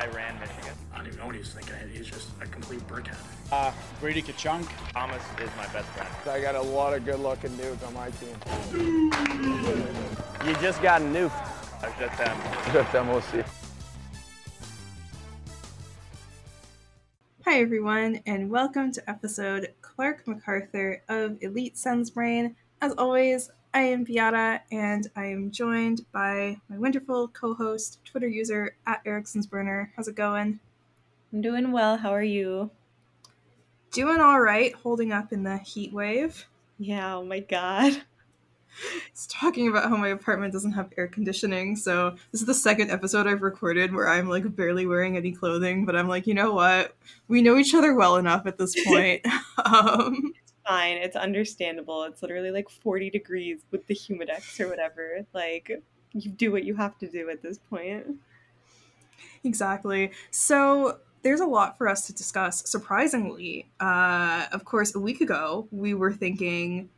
I ran Michigan. I don't even know what he's thinking. He's just a complete brickhead. Uh, Brady Tkachuk. Thomas is my best friend. I got a lot of good-looking dudes on my team. You just got a new. That's just them. Just MOC. Hi, everyone, and welcome to episode Clark MacArthur of Elite Sensbrain. As always, I am Beata, and I am joined by my wonderful co host, Twitter user at Eriksson's Burner. How's it going? I'm doing well. How are you? Doing all right, holding up in the heat wave. Yeah, oh my god. It's talking about how my apartment doesn't have air conditioning, so this is the second episode I've recorded where I'm like barely wearing any clothing, but I'm like, you know what? We know each other well enough at this point. um, fine. It's understandable. It's literally like 40 degrees with the humidex or whatever. Like, you do what you have to do at this point. Exactly. So there's a lot for us to discuss. Surprisingly, uh, of course, a week ago, we were thinking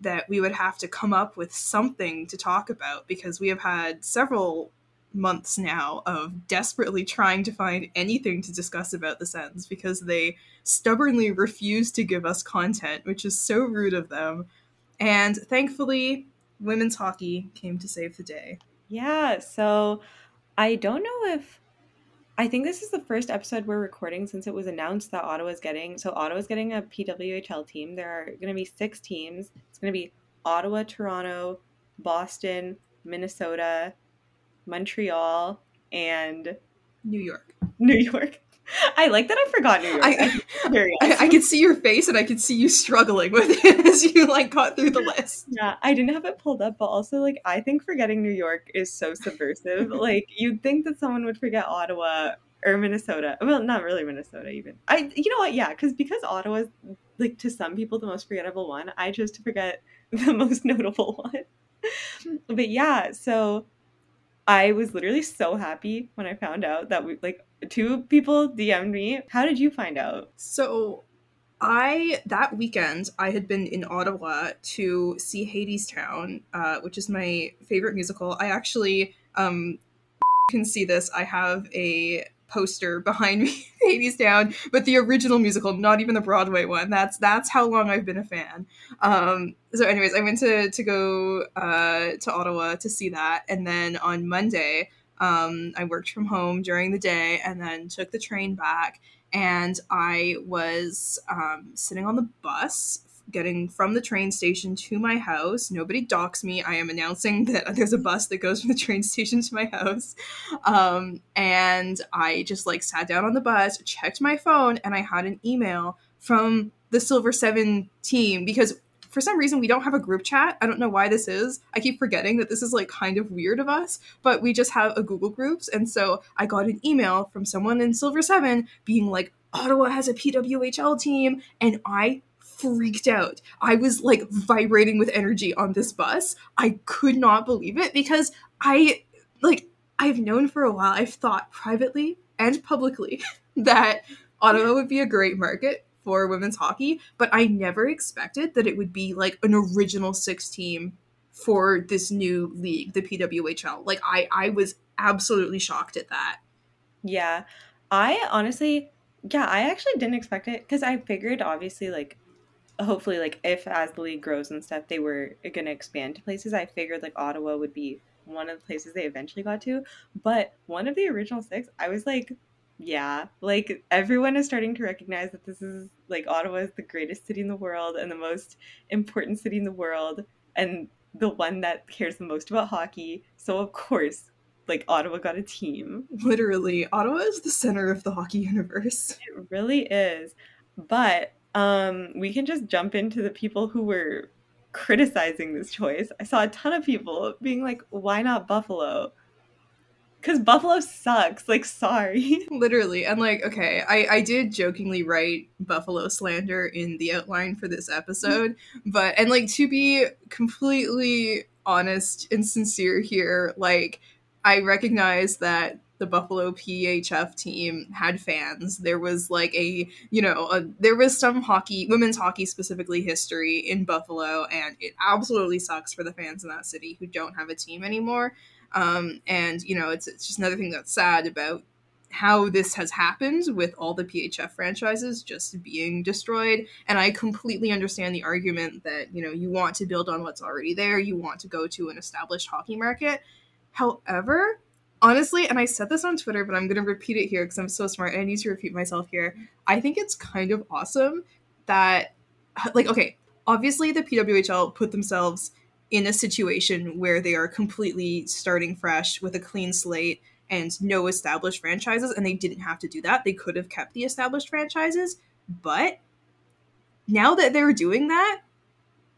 that we would have to come up with something to talk about because we have had several months now of desperately trying to find anything to discuss about the Sens because they stubbornly refuse to give us content, which is so rude of them. And thankfully, women's hockey came to save the day. Yeah, so I don't know if. I think this is the first episode we're recording since it was announced that Ottawa's getting. So, Ottawa's getting a PWHL team. There are going to be six teams. It's going to be Ottawa, Toronto, Boston, Minnesota, Montreal, and New York. New York. I like that I forgot New York. I. I, I could see your face and I could see you struggling with it as you like got through the list. Yeah, I didn't have it pulled up, but also like I think forgetting New York is so subversive. like you'd think that someone would forget Ottawa or Minnesota. Well, not really Minnesota even. I you know what? Yeah, because because Ottawa's like to some people the most forgettable one. I chose to forget the most notable one. but yeah, so I was literally so happy when I found out that we like two people DM'd me. How did you find out? So I that weekend I had been in Ottawa to see Hadestown, uh, which is my favorite musical. I actually um can see this. I have a poster behind me, Hadestown, but the original musical, not even the Broadway one. That's that's how long I've been a fan. Um, so, anyways, I went to to go uh, to Ottawa to see that, and then on Monday, um, I worked from home during the day, and then took the train back. And I was um, sitting on the bus getting from the train station to my house. Nobody docks me. I am announcing that there's a bus that goes from the train station to my house. Um, and I just like sat down on the bus, checked my phone, and I had an email from the Silver Seven team because for some reason we don't have a group chat. I don't know why this is. I keep forgetting that this is like kind of weird of us, but we just have a Google Groups. And so I got an email from someone in Silver Seven being like, Ottawa has a PWHL team, and I freaked out. I was like vibrating with energy on this bus. I could not believe it because I like I've known for a while. I've thought privately and publicly that Ottawa would be a great market for women's hockey, but I never expected that it would be like an original six team for this new league, the PWHL. Like I I was absolutely shocked at that. Yeah. I honestly yeah, I actually didn't expect it because I figured obviously like hopefully like if as the league grows and stuff they were going to expand to places i figured like ottawa would be one of the places they eventually got to. But one of the original six i was like yeah like everyone is starting to recognize that this is like ottawa is the greatest city in the world and the most important city in the world and the one that cares the most about hockey. So of course like ottawa got a team. Literally, Ottawa is the center of the hockey universe. it really is. But um, we can just jump into the people who were criticizing this choice. I saw a ton of people being like, why not Buffalo? Because Buffalo sucks. Like, sorry. Literally. And like, okay, I, I did jokingly write Buffalo slander in the outline for this episode, but, and like, to be completely honest and sincere here, like, I recognize that the Buffalo PHF team had fans. There was like a, you know, a, there was some hockey, women's hockey specifically history in Buffalo, and it absolutely sucks for the fans in that city who don't have a team anymore. Um, and you know, it's it's just another thing that's sad about how this has happened with all the PHF franchises just being destroyed. And I completely understand the argument that, you know, you want to build on what's already there, you want to go to an established hockey market. However, honestly, and I said this on Twitter, but I'm going to repeat it here because I'm so smart and I need to repeat myself here. I think it's kind of awesome that, like, okay, obviously the PWHL put themselves in a situation where they are completely starting fresh with a clean slate and no established franchises, and they didn't have to do that. They could have kept the established franchises, but now that they're doing that,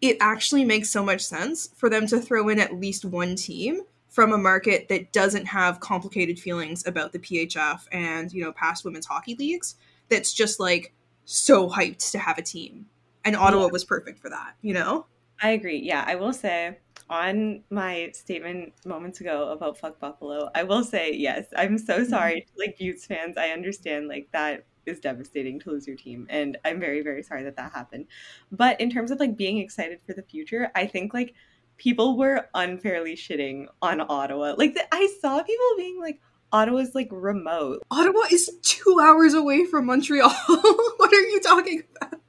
it actually makes so much sense for them to throw in at least one team from a market that doesn't have complicated feelings about the PHF and, you know, past women's hockey leagues. That's just like so hyped to have a team. And Ottawa yeah. was perfect for that, you know? I agree. Yeah, I will say on my statement moments ago about fuck Buffalo, I will say yes. I'm so mm-hmm. sorry, like Beauts fans. I understand like that is devastating to lose your team, and I'm very very sorry that that happened. But in terms of like being excited for the future, I think like people were unfairly shitting on Ottawa. Like the, I saw people being like. Ottawa's like remote. Ottawa is two hours away from Montreal. what are you talking about?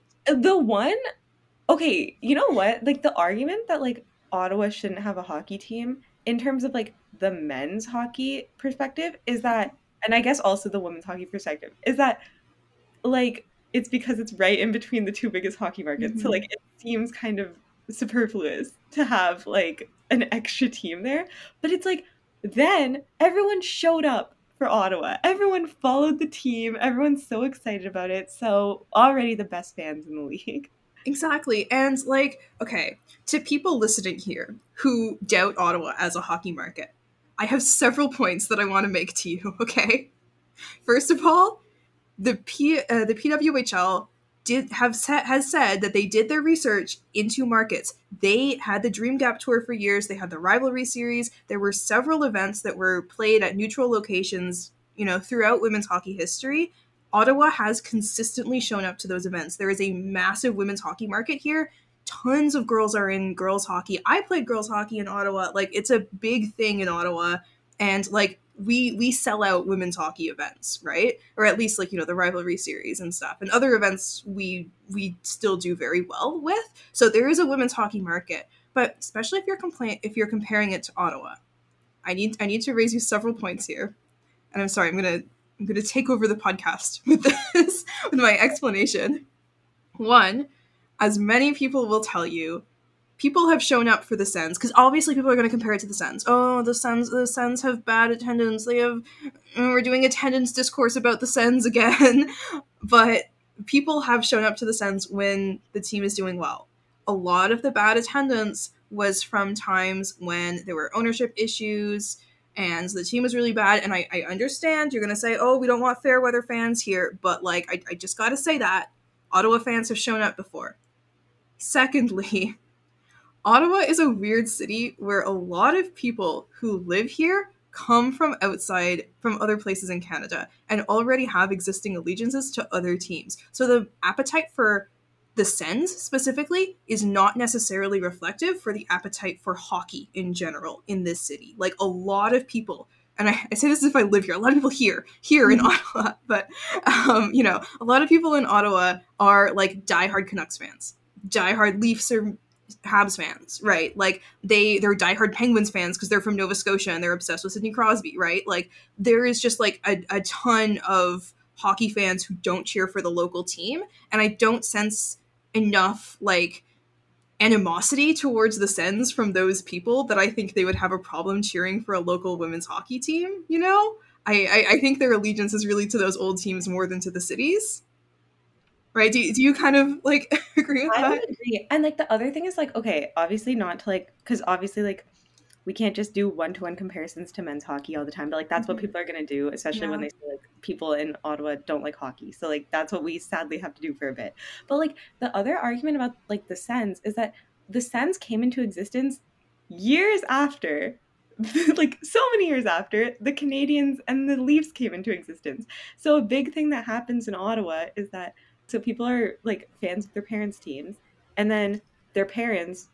The one okay, you know what? Like the argument that like Ottawa shouldn't have a hockey team in terms of like the men's hockey perspective is that and I guess also the women's hockey perspective is that like it's because it's right in between the two biggest hockey markets. Mm-hmm. So like it seems kind of superfluous to have like an extra team there. But it's like then everyone showed up for Ottawa. Everyone followed the team. Everyone's so excited about it. So already the best fans in the league. Exactly. And like, okay, to people listening here who doubt Ottawa as a hockey market, I have several points that I want to make to you, okay? First of all, the P uh, the PWHL did have has said that they did their research into markets. They had the Dream Gap tour for years. They had the rivalry series. There were several events that were played at neutral locations, you know, throughout women's hockey history Ottawa has consistently shown up to those events. There is a massive women's hockey market here. Tons of girls are in girls hockey. I played girls hockey in Ottawa. Like it's a big thing in Ottawa and like we we sell out women's hockey events, right? Or at least like, you know, the rivalry series and stuff. And other events we we still do very well with. So there is a women's hockey market, but especially if you're compla- if you're comparing it to Ottawa. I need I need to raise you several points here. And I'm sorry, I'm to I'm to take over the podcast with this, with my explanation. One, as many people will tell you, people have shown up for the Sens because obviously people are going to compare it to the Sens. Oh, the Sens, the Sens have bad attendance. They have, mm, we're doing attendance discourse about the Sens again. but people have shown up to the Sens when the team is doing well. A lot of the bad attendance was from times when there were ownership issues and the team was really bad. And I, I understand you're going to say, oh, we don't want fair weather fans here, but like, I, I just got to say that Ottawa fans have shown up before. Secondly, Ottawa is a weird city where a lot of people who live here come from outside from other places in Canada and already have existing allegiances to other teams. So the appetite for the Sens specifically is not necessarily reflective for the appetite for hockey in general in this city. Like a lot of people, and I, I say this as if I live here, a lot of people here, here in mm-hmm. Ottawa, but um, you know, a lot of people in Ottawa are like diehard Canucks fans, diehard Leafs or Habs fans, right? Like they they're diehard Penguins fans because they're from Nova Scotia and they're obsessed with Sidney Crosby, right? Like there is just like a, a ton of hockey fans who don't cheer for the local team, and I don't sense enough like animosity towards the Sens from those people that I think they would have a problem cheering for a local women's hockey team. You know, I I, I think their allegiance is really to those old teams more than to the cities. Right? Do, do you kind of like agree with I that? Agree. And like the other thing is like okay, obviously not to like because obviously like we can't just do one to one comparisons to men's hockey all the time. But like that's mm-hmm. what people are gonna do, especially yeah. when they say like people in Ottawa don't like hockey. So like that's what we sadly have to do for a bit. But like the other argument about like the Sens is that the Sens came into existence years after like so many years after the Canadiens and the Leafs came into existence. So a big thing that happens in Ottawa is that so people are like fans of their parents' teams and then their parents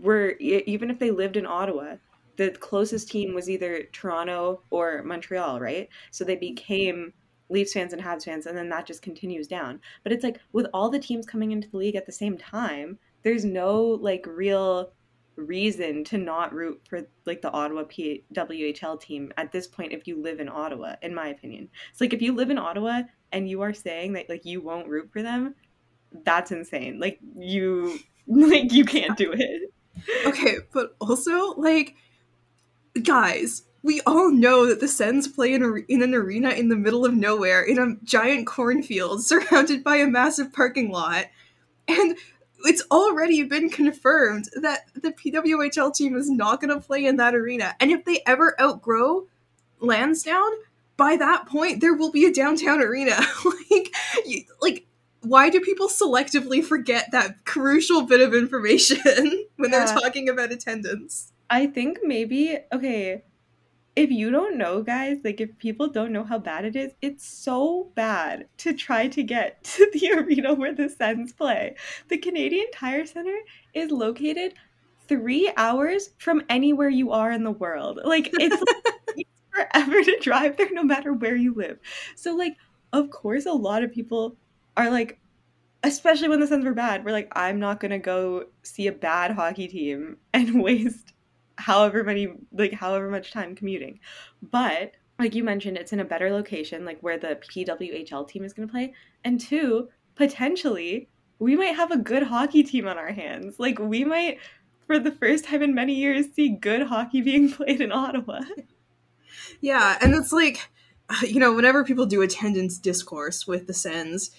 were even if they lived in Ottawa, the closest team was either Toronto or Montreal, right? So they became Leafs fans and Habs fans, and then that just continues down. But it's like with all the teams coming into the league at the same time, there's no like real reason to not root for like the Ottawa P- WHL team at this point if you live in Ottawa, in my opinion. It's like if you live in Ottawa and you are saying that like you won't root for them, that's insane. Like you like you can't do it. Okay, but also like guys, we all know that the Sens play in, a, in an arena in the middle of nowhere in a giant cornfield surrounded by a massive parking lot. And it's already been confirmed that the PWHL team is not going to play in that arena. And if they ever outgrow Lansdowne, by that point there will be a downtown arena. like, you, like why do people selectively forget that crucial bit of information when Yeah. they're talking about attendance? I think maybe okay, if you don't know guys, like if people don't know how bad it is, it's so bad to try to get to the arena where the Sens play. The Canadian Tire Center is located 3 hours from anywhere you are in the world. Like it's forever to drive there no matter where you live. So like of course a lot of people are like especially when the Sens were bad, we're like I'm not going to go see a bad hockey team and waste however many like however much time commuting. But like you mentioned it's in a better location like where the PWHL team is going to play and two potentially we might have a good hockey team on our hands. Like we might for the first time in many years see good hockey being played in Ottawa. Yeah, and it's like, you know, whenever people do attendance discourse with the Sens,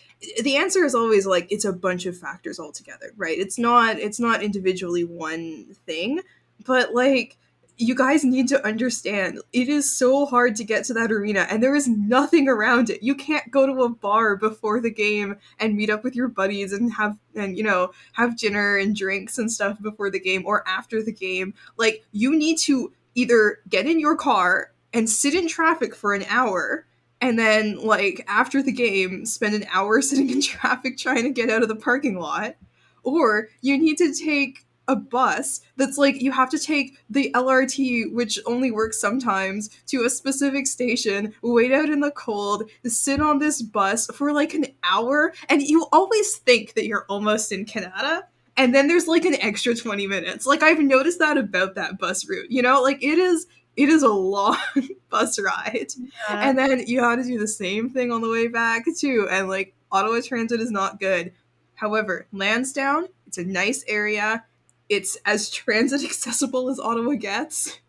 the answer is always like it's a bunch of factors altogether, right? It's not it's not individually one thing, but like you guys need to understand it is so hard to get to that arena and there is nothing around it. You can't go to a bar before the game and meet up with your buddies and have and you know, have dinner and drinks and stuff before the game or after the game. Like you need to either get in your car and sit in traffic for an hour and then like after the game spend an hour sitting in traffic trying to get out of the parking lot. Or you need to take a bus that's like you have to take the LRT which only works sometimes to a specific station wait out in the cold sit on this bus for like an hour and you always think that you're almost in Kanata and then there's like an extra 20 minutes. Like I've noticed that about that bus route you know? Like it is it is a long bus ride. And then you have to do the same thing on the way back too. And like ottawa transit is not good. However lansdowne it's a nice area. It's as transit accessible as ottawa gets.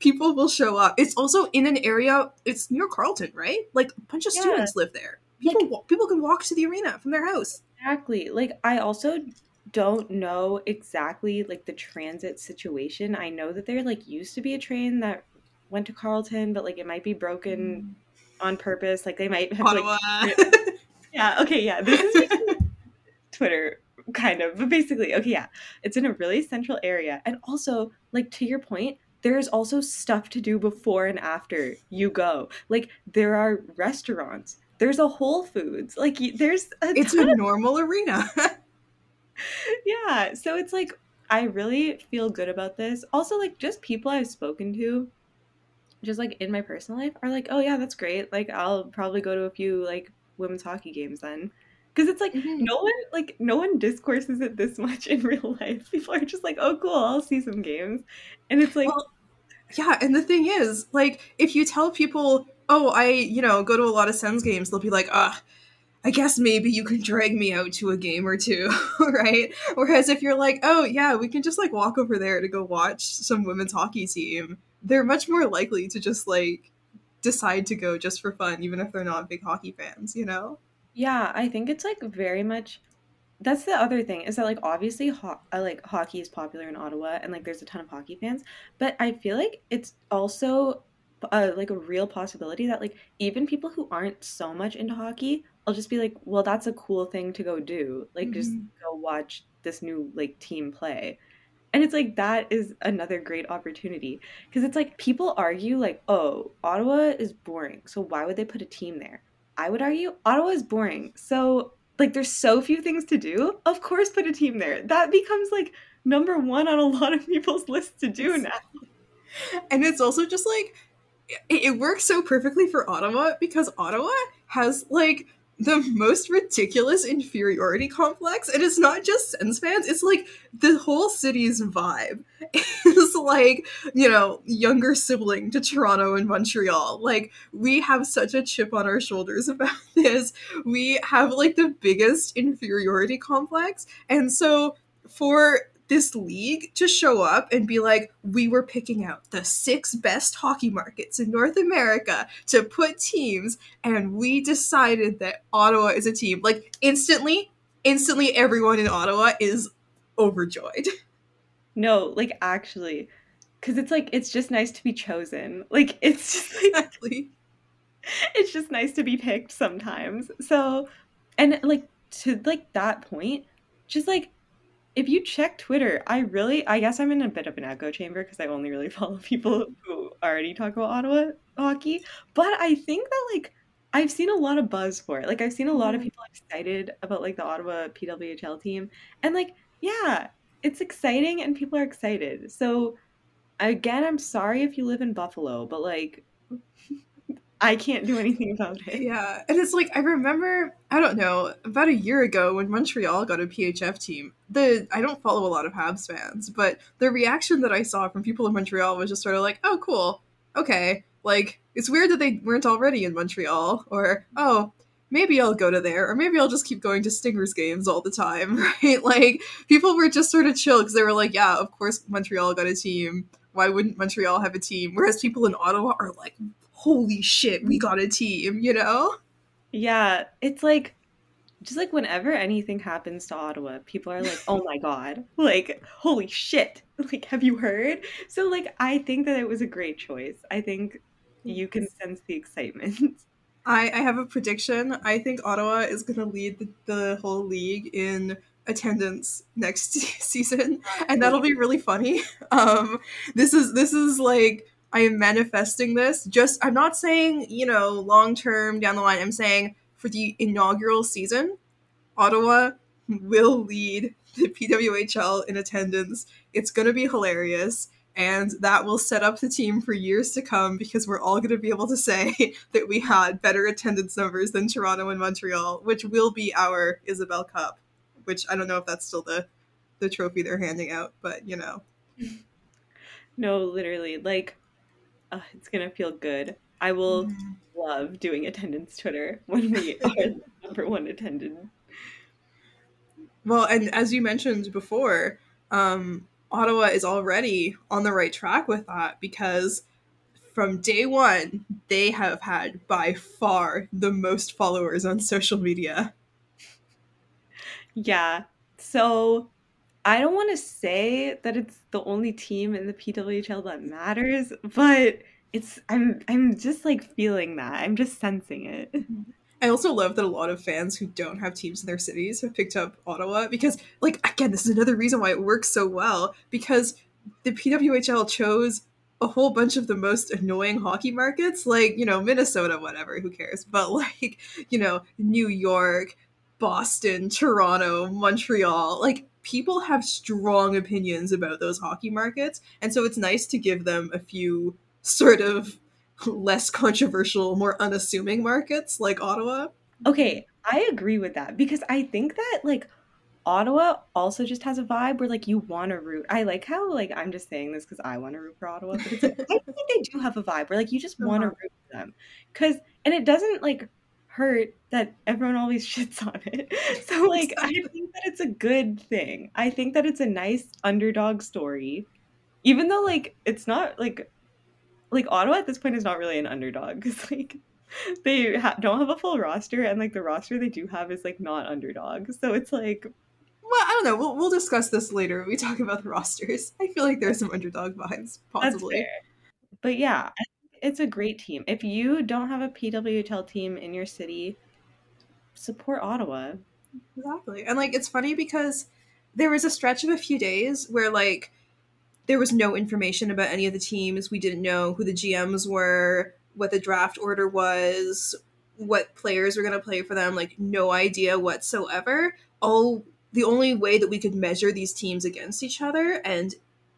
People will show up. It's also in an area it's near carleton right? Like a bunch of Yeah. students live there. People wa- people can walk to the arena from their house. Exactly. Like I also don't know exactly like the transit situation. I know that there like used to be a train that went to Carleton, but like it might be broken mm. on purpose. Like they might have like Yeah, okay, yeah. This is Twitter kind of. But basically, okay, yeah. It's in a really central area. And also, like to your point, there's also stuff to do before and after you go. Like there are restaurants. There's a Whole Foods. Like there's a it's a normal arena yeah so it's like i really feel good about this. Also like just people i've spoken to just like in my personal life are like oh yeah that's great. Like i'll probably go to a few like women's hockey games then. Because it's like Mhm. no one like no one discourses it this much in real life. People are just like oh cool i'll see some games. And it's like Well, Yeah, and the thing is, like, if you tell people, oh, I, you know, go to a lot of Sens games, they'll be like, ah, I guess maybe you can drag me out to a game or two, right? Whereas if you're like, oh, yeah, we can just, like, walk over there to go watch some women's hockey team, they're much more likely to just, like, decide to go just for fun, even if they're not big hockey fans, you know? Yeah, I think it's like very much. That's the other thing is that like obviously ho- uh, like hockey is popular in Ottawa and like there's a ton of hockey fans, but I feel like it's also uh, like a real possibility that like even people who aren't so much into hockey, I'll just be like, well, that's a cool thing to go do. Like just Mhm. go watch this new like team play. And it's like that is another great opportunity because it's like people argue like, "Oh, Ottawa is boring. So why would they put a team there?" I would argue Ottawa is boring. So like there's so few things to do. Of course put a team there. That becomes like number 1 on a lot of people's lists to do now. and it's also just like it, it works so perfectly for Ottawa because Ottawa has like the most ridiculous inferiority complex. And it's not just Sens fans, it's like the whole city's vibe is like, you know, younger sibling to Toronto and Montreal. Like, we have such a chip on our shoulders about this. We have like the biggest inferiority complex. And so for this league to show up and be like, we were picking out the six best hockey markets in North America to put teams, and we decided that Ottawa is a team. Like, instantly, instantly, everyone in Ottawa is overjoyed. No, like actually, because it's like it's just nice to be chosen. Like it's just like, Exactly. it's just nice to be picked sometimes. So, and like to like that point, just like if you check Twitter, I really, I guess I'm in a bit of an echo chamber because I only really follow people who already talk about Ottawa hockey. But I think that like I've seen a lot of buzz for it. Like I've seen a lot of mm-hmm. people excited about like the Ottawa PWHL team, and like yeah, it's exciting and people are excited. So again, I'm sorry if you live in Buffalo, but like I can't do anything about it. Yeah, and it's like I remember I don't know about a year ago when Montreal got a PHF team. The I don't follow a lot of Habs fans, but the reaction that I saw from people in Montreal was just sort of like, "Oh, cool, okay." Like it's weird that they weren't already in Montreal, or oh, maybe I'll go to there, or maybe I'll just keep going to Stingers games all the time, right? Like people were just sort of chill because they were like, "Yeah, of course Montreal got a team. Why wouldn't Montreal have a team?" Whereas people in Ottawa are like, "Holy shit, we got a team!" You know? Yeah, it's like just like whenever anything happens to Ottawa, people are like, "Oh my god." Like, "Holy shit." Like, "Have you heard?" So like I think that it was a great choice. I think you can sense the excitement. I, I have a prediction. I think Ottawa is going to lead the, the whole league in attendance next season, and that'll be really funny. Um, this is this is like I am manifesting this. Just I'm not saying you know long term down the line. I'm saying for the inaugural season, Ottawa will lead the PWHL in attendance. It's going to be hilarious and that will set up the team for years to come because we're all going to be able to say that we had better attendance numbers than Toronto and Montreal, which will be our Isobel Cup. Which I don't know if that's still the the trophy they're handing out, but you know. No, literally, like uh, it's gonna feel good. I will love doing attendance Twitter when we are number one attended. Well, and as you mentioned before, um, Ottawa is already on the right track with that because from day one, they have had by far the most followers on social media. Yeah. So I don't want to say that it's the only team in the PWHL that matters, but it's I'm I'm just like feeling that. I'm just sensing it. Mm-hmm. I also love that a lot of fans who don't have teams in their cities have picked up Ottawa because, like, again, this is another reason why it works so well because the PWHL chose a whole bunch of the most annoying hockey markets, like, you know, Minnesota, whatever, who cares, but like, you know, New York, Boston, Toronto, Montreal, like, people have strong opinions about those hockey markets, and so it's nice to give them a few sort of less controversial, more unassuming markets like Ottawa. Okay, I agree with that because I think that like Ottawa also just has a vibe where like you want to root. I like how like I'm just saying this because I want to root for Ottawa, but it's like I think they do have a vibe where like you just want to root for them because and it doesn't like hurt that everyone always shits on it. So like I think that it's a good thing. I think that it's a nice underdog story, even though like it's not like like Ottawa at this point is not really an underdog because like they ha- don't have a full roster and like the roster they do have is like not underdog so it's like Well, I don't know. We'll, we'll discuss this later when we talk about the rosters. I feel like there's some underdog vibes, possibly. but yeah I it's a great team if you don't have a pwhl team in your city support ottawa Exactly. And like it's funny because there was a stretch of a few days where like there was no information about any of the teams. We didn't know who the GMs were, what the draft order was, what players were going to play for them, like no idea whatsoever. All the only way that we could measure these teams against each other and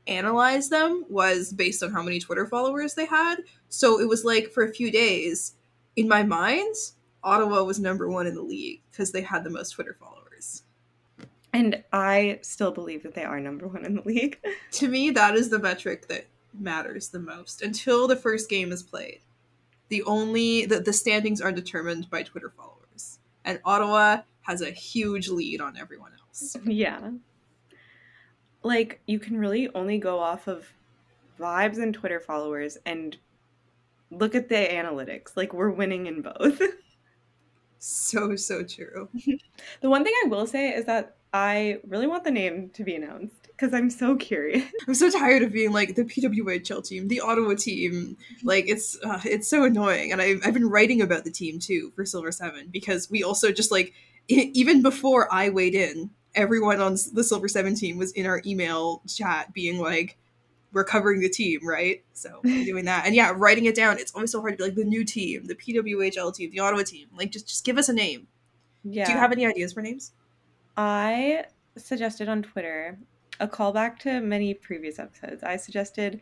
analyze them was based on how many Twitter followers they had. So it was like for a few days, in my mind, Ottawa was number one in the league because they had the most Twitter followers. And I still believe that they are number one in the league. To me, that is the metric that matters the most until the first game is played. The only the, the standings are determined by Twitter followers. And Ottawa has a huge lead on everyone else. yeah. Like you can really only go off of vibes and Twitter followers and look at the analytics. Like we're winning in both. So so true. the one thing I will say is that I really want the name to be announced because I'm so curious. I'm so tired of being like the PWHL team, the Ottawa team. Like it's uh, it's so annoying, and I've I've been writing about the team too for Silver Seven because we also just like even before I weighed in, everyone on the Silver Seven team was in our email chat being like, "We're covering the team, right?" So we're doing that, and yeah, writing it down. It's always so hard to be like the new team, the PWHL team, the Ottawa team. Like just just give us a name. Yeah. Do you have any ideas for names? I suggested on Twitter a callback to many previous episodes. I suggested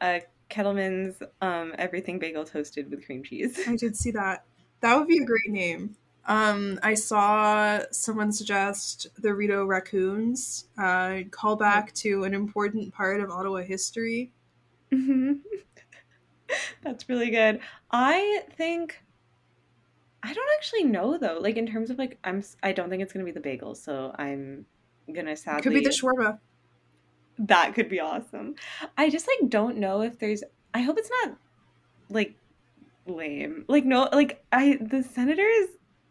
a Kettleman's um, everything bagel toasted with cream cheese. I did see that. That would be a great name. Um, I saw someone suggest the Rideau Raccoons, uh, call back to an important part of Ottawa history. That's really good. I think I don't actually know though. Like in terms of like I'm I don't think it's going to be the bagels, so I'm going to sadly Could be the shawarma. that could be awesome. I just like don't know if there's I hope it's not like lame. Like no like I the senators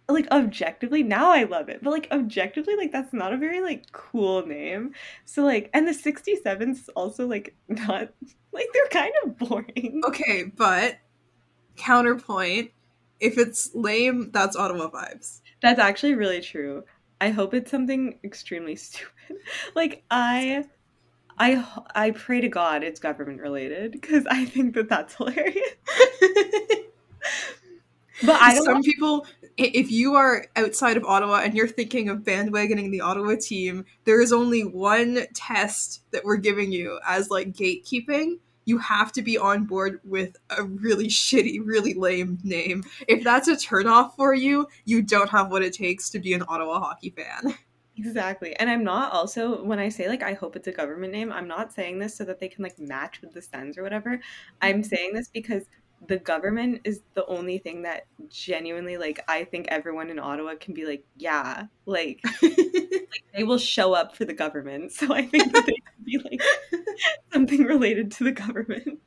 like objectively now I love it. But like objectively like that's not a very like cool name. So like and the 67's also like not like they're kind of boring. Okay, but counterpoint, if it's lame, that's Ottawa vibes. That's actually really true. I hope it's something extremely stupid. Like I I I pray to God it's government related because I think that that's hilarious. But I don't Some people, if you are outside of Ottawa and you're thinking of bandwagoning the Ottawa team, there is only one test that we're giving you as like gatekeeping. You have to be on board with a really shitty, really lame name. If that's a turnoff for you, you don't have what it takes to be an Ottawa hockey fan. exactly. And I'm not also when I say like I hope it's a government name, I'm not saying this so that they can like match with the Sens or whatever. Mm-hmm. I'm saying this because the government is the only thing that genuinely like I think everyone in Ottawa can be like, yeah, like they will show up for the government. So I think that they could be like something related to the government.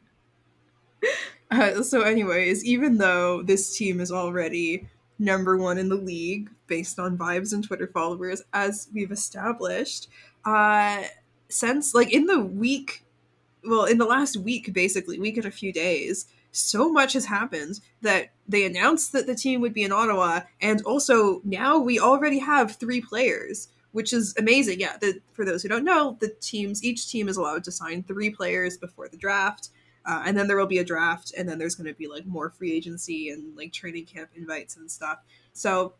Uh, so, anyways, even though this team is already number one in the league based on vibes and Twitter followers, as we've established, uh, since like in the week, well, in the last week, basically, week and a few days, so much has happened that they announced that the team would be in Ottawa, and also now we already have three players, which is amazing. Yeah, the, for those who don't know, the teams, each team is allowed to sign three players before the draft. Uh, and then there will be a draft, and then there's going to be like more free agency and like training camp invites and stuff. So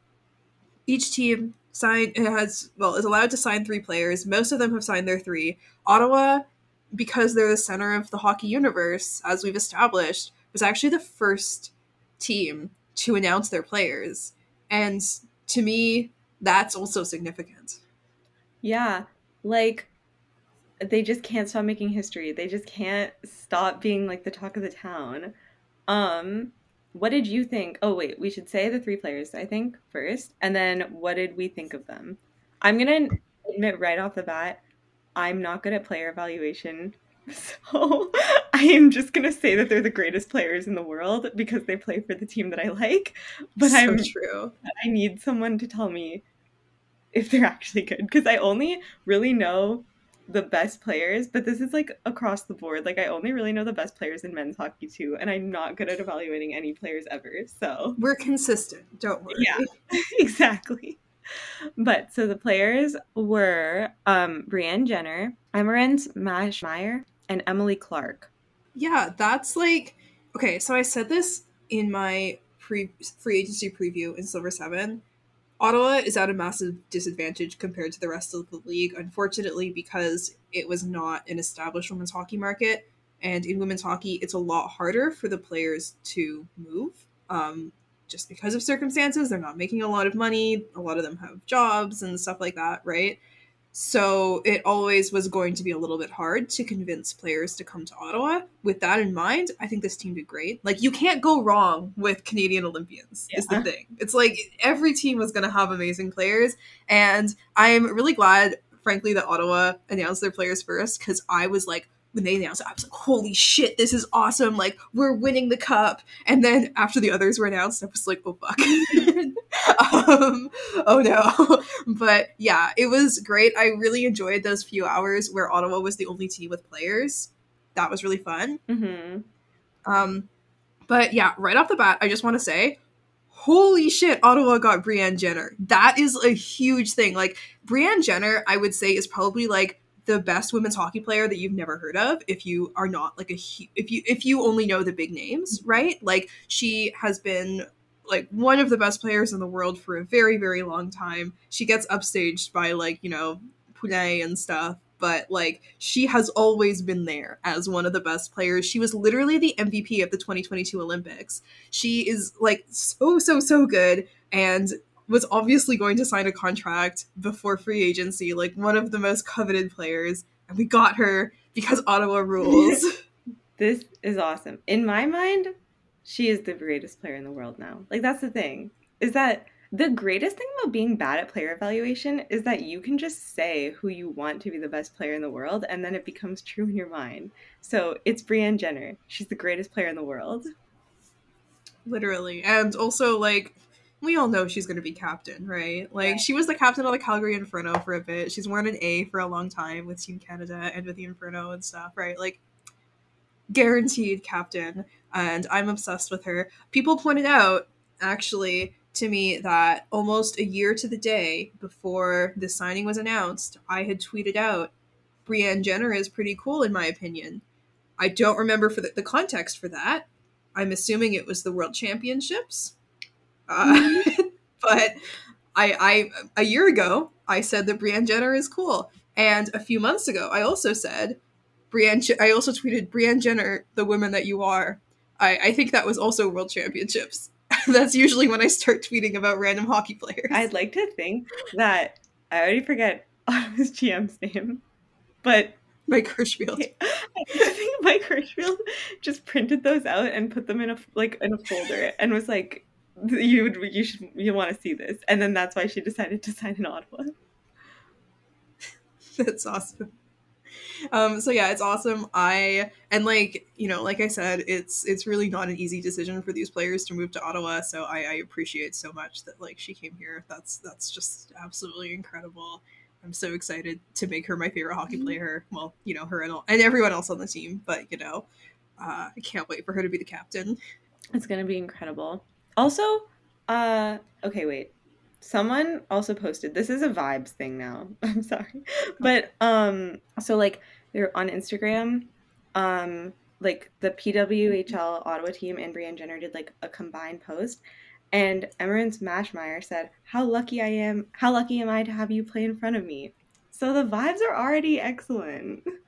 each team sign has well is allowed to sign three players. Most of them have signed their three. Ottawa, because they're the center of the hockey universe, as we've established, was actually the first team to announce their players, and to me, that's also significant. Yeah, like they just can't stop making history. They just can't stop being like the talk of the town. Um, what did you think? Oh wait, we should say the three players, I think, first, and then what did we think of them? I'm gonna admit right off the bat, I'm not good at player evaluation. So I am just gonna say that they're the greatest players in the world because they play for the team that I like. But so I'm true. I need someone to tell me if they're actually good because I only really know the best players, but this is like across the board. Like I only really know the best players in men's hockey too, and I'm not good at evaluating any players ever. So We're consistent. Don't worry. Yeah. exactly. But so the players were um Brianne Jenner, Emerance Maschmeyer, and Emily Clark. Yeah, that's like okay. So I said this in my pre free agency preview in Silver Seven. Ottawa is at a massive disadvantage compared to the rest of the league, unfortunately, because it was not an established women's hockey market. And in women's hockey, it's a lot harder for the players to move. Um, just because of circumstances, they're not making a lot of money. A lot of them have jobs and stuff like that, right? So it always was going to be a little bit hard to convince players to come to Ottawa. With that in mind, I think this team did great. Like you can't go wrong with Canadian Olympians. Is the thing. It's like every team was going to have amazing players, and I'm really glad, frankly, that Ottawa announced their players first because I was like. When they announced it, I was like, "Holy shit, this is awesome! Like, we're winning the cup." And then after the others were announced, I was like, "Oh fuck, um, oh no!" but yeah, it was great. I really enjoyed those few hours where Ottawa was the only team with players. That was really fun. hmm Um, but yeah, right off the bat, I just want to say, holy shit, Ottawa got Brianne Jenner. That is a huge thing. Like Brianne Jenner, I would say is probably like the best women's hockey player that you've never heard of if you are not like a if you if you only know the big names, right? Like she has been like one of the best players in the world for a very very long time. She gets upstaged by like, you know, Poulin and stuff, but like she has always been there as one of the best players. She was literally the MVP of the 2022 Olympics. She is like so so so good and was obviously going to sign a contract before free agency, like one of the most coveted players, and we got her because Ottawa rules. This is awesome. In my mind, she is the greatest player in the world now. Like that's the thing. Is that the greatest thing about being bad at player evaluation is that you can just say who you want to be the best player in the world and then it becomes true in your mind. So it's Brianne Jenner. She's the greatest player in the world. literally and also like we all know she's going to be captain right? Like she was the captain of the calgary inferno for a bit. She's worn an a for a long time with team canada and with the inferno and stuff right? Like guaranteed captain and i'm obsessed with her. People pointed out actually to me that almost a year to the day before the signing was announced i had tweeted out brianne jenner is pretty cool in my opinion. I don't remember for the, the context for that. I'm assuming it was the World Championships. Uh, but I, I, a year ago, I said that Brianne Jenner is cool, and a few months ago, I also said Brianne. I also tweeted Brianne Jenner, the woman that you are. I, I think that was also World Championships. That's usually when I start tweeting about random hockey players. I'd like to think that I already forget his GM's name, but Mike Hirshfeld. I think Mike Hirshfeld just printed those out and put them in a like in a folder and was like, "You would, you should, you want to see this," and then that's why she decided to sign in Ottawa. That's awesome. Um, so yeah, it's awesome. I and like you know, like I said, it's it's really not an easy decision for these players to move to Ottawa. So I, I appreciate so much that like she came here. That's that's just absolutely incredible. I'm so excited to make her my favorite hockey player. Well, you know, her and all, and everyone else on the team. But you know, uh, I can't wait for her to be the captain. It's gonna be incredible. Also, uh, okay, wait. Someone also posted. This is a vibes thing now. I'm sorry, but um, so like they're on Instagram, um, like the PWHL Ottawa team and Brianne Jenner did like a combined post, and Emerance Maschmeyer said, "How lucky I am! How lucky am I to have you play in front of me?" So the vibes are already excellent.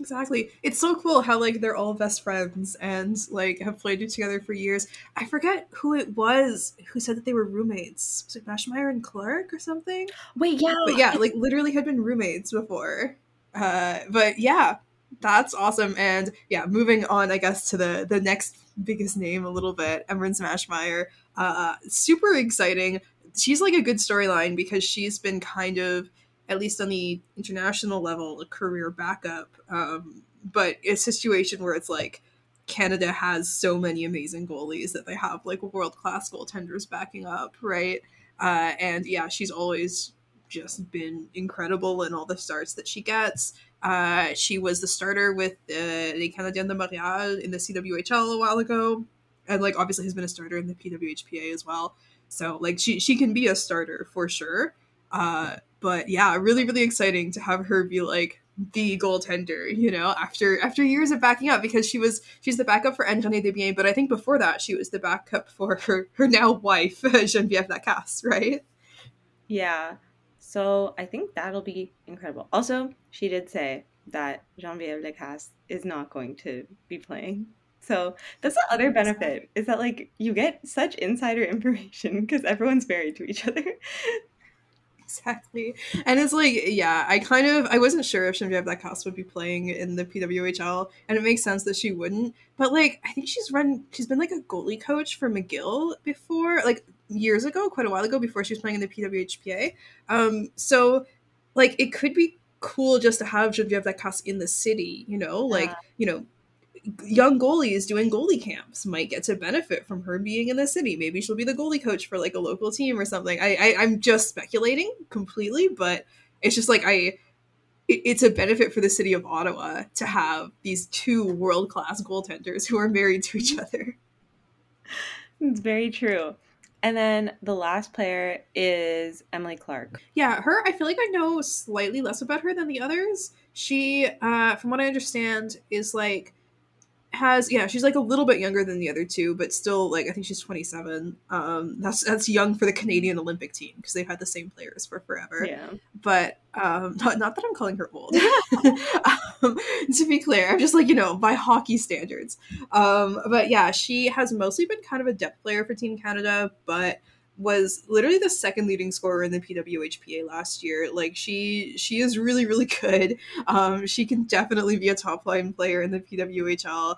Exactly. It's so cool how like they're all best friends and like have played together for years. I forget who it was who said that they were roommates. Was it Maschmeyer and Clark or something? Wait, yeah, But yeah, like literally had been roommates before. Uh, but yeah, that's awesome. And yeah, moving on, I guess to the the next biggest name a little bit, Emerance Maschmeyer. Uh, super exciting. She's like a good storyline because she's been kind of at least on the international level, a career backup. Um, but a situation where it's like Canada has so many amazing goalies that they have like world class goaltenders backing up, right? Uh, and yeah, she's always just been incredible in all the starts that she gets. Uh, she was the starter with uh, Les Canadiens de Montréal in the CWHL a while ago, and like obviously has been a starter in the PWHPA as well. So like she she can be a starter for sure. Uh, but yeah, really really exciting to have her be like the goaltender, you know, after after years of backing up because she was she's the backup for Ann-Renée Desbiens, but I think before that she was the backup for her her now wife Geneviève Lacasse, right? Yeah. So I think that'll be incredible. Also, she did say that Genevieve Lacasse is not going to be playing. So that's the other benefit is that like you get such insider information because everyone's married to each other. Exactly. And it's like, yeah, I kind of I wasn't sure if Genevieve Lacasse would be playing in the PWHL, and it makes sense that she wouldn't. But like I think she's run she's been like a goalie coach for McGill before, like years ago, quite a while ago, before she was playing in the PWHPA. Um, so like it could be cool just to have Genevieve Lacasse in the city, you know, like, Yeah. you know, young goalies doing goalie camps might get to benefit from her being in the city. Maybe she'll be the goalie coach for like a local team or something. I, I I'm just speculating completely, but it's just like I it- it's a benefit for the city of Ottawa to have these two world class goaltenders who are married to each other. It's very true. And then the last player is Emily Clark. Yeah, her, I feel like I know slightly less about her than the others. She, uh, from what I understand, is like, has, yeah, she's like a little bit younger than the other two, but still, like, I think she's 27. Um, that's, that's young for the Canadian Olympic team because they've had the same players for forever. Yeah. But, um, not, not that I'm calling her old. um, to be clear, I'm just like, you know, by hockey standards. Um, but yeah, she has mostly been kind of a depth player for Team Canada, but was literally the second leading scorer in the PWHPA last year. Like she she is really really good. Um, she can definitely be a top line player in the PWHL.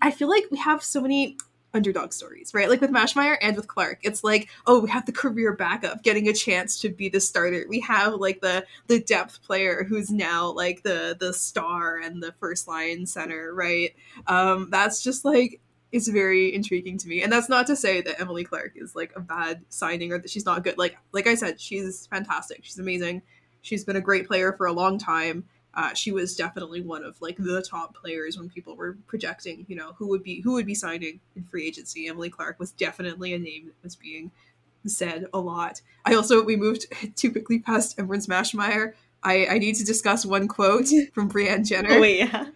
I, feel like we have so many underdog stories, right? Like with Maschmeyer and with Clark, it's like, oh, we have the career backup getting a chance to be the starter. We have like the the depth player who's now like the the star and the first line center, right? Um, that's just like it's very intriguing to me. And that's not to say that Emily Clark is like a bad signing or that she's not good. Like like I said, she's fantastic. She's amazing. She's been a great player for a long time. Uh, she was definitely one of like the top players when people were projecting, you know, who would be who would be signing in free agency. Emily Clark was definitely a name that was being said a lot. I also we moved too quickly past Emerance Maschmeyer. I, I need to discuss one quote from Brianne Jenner Oh yeah.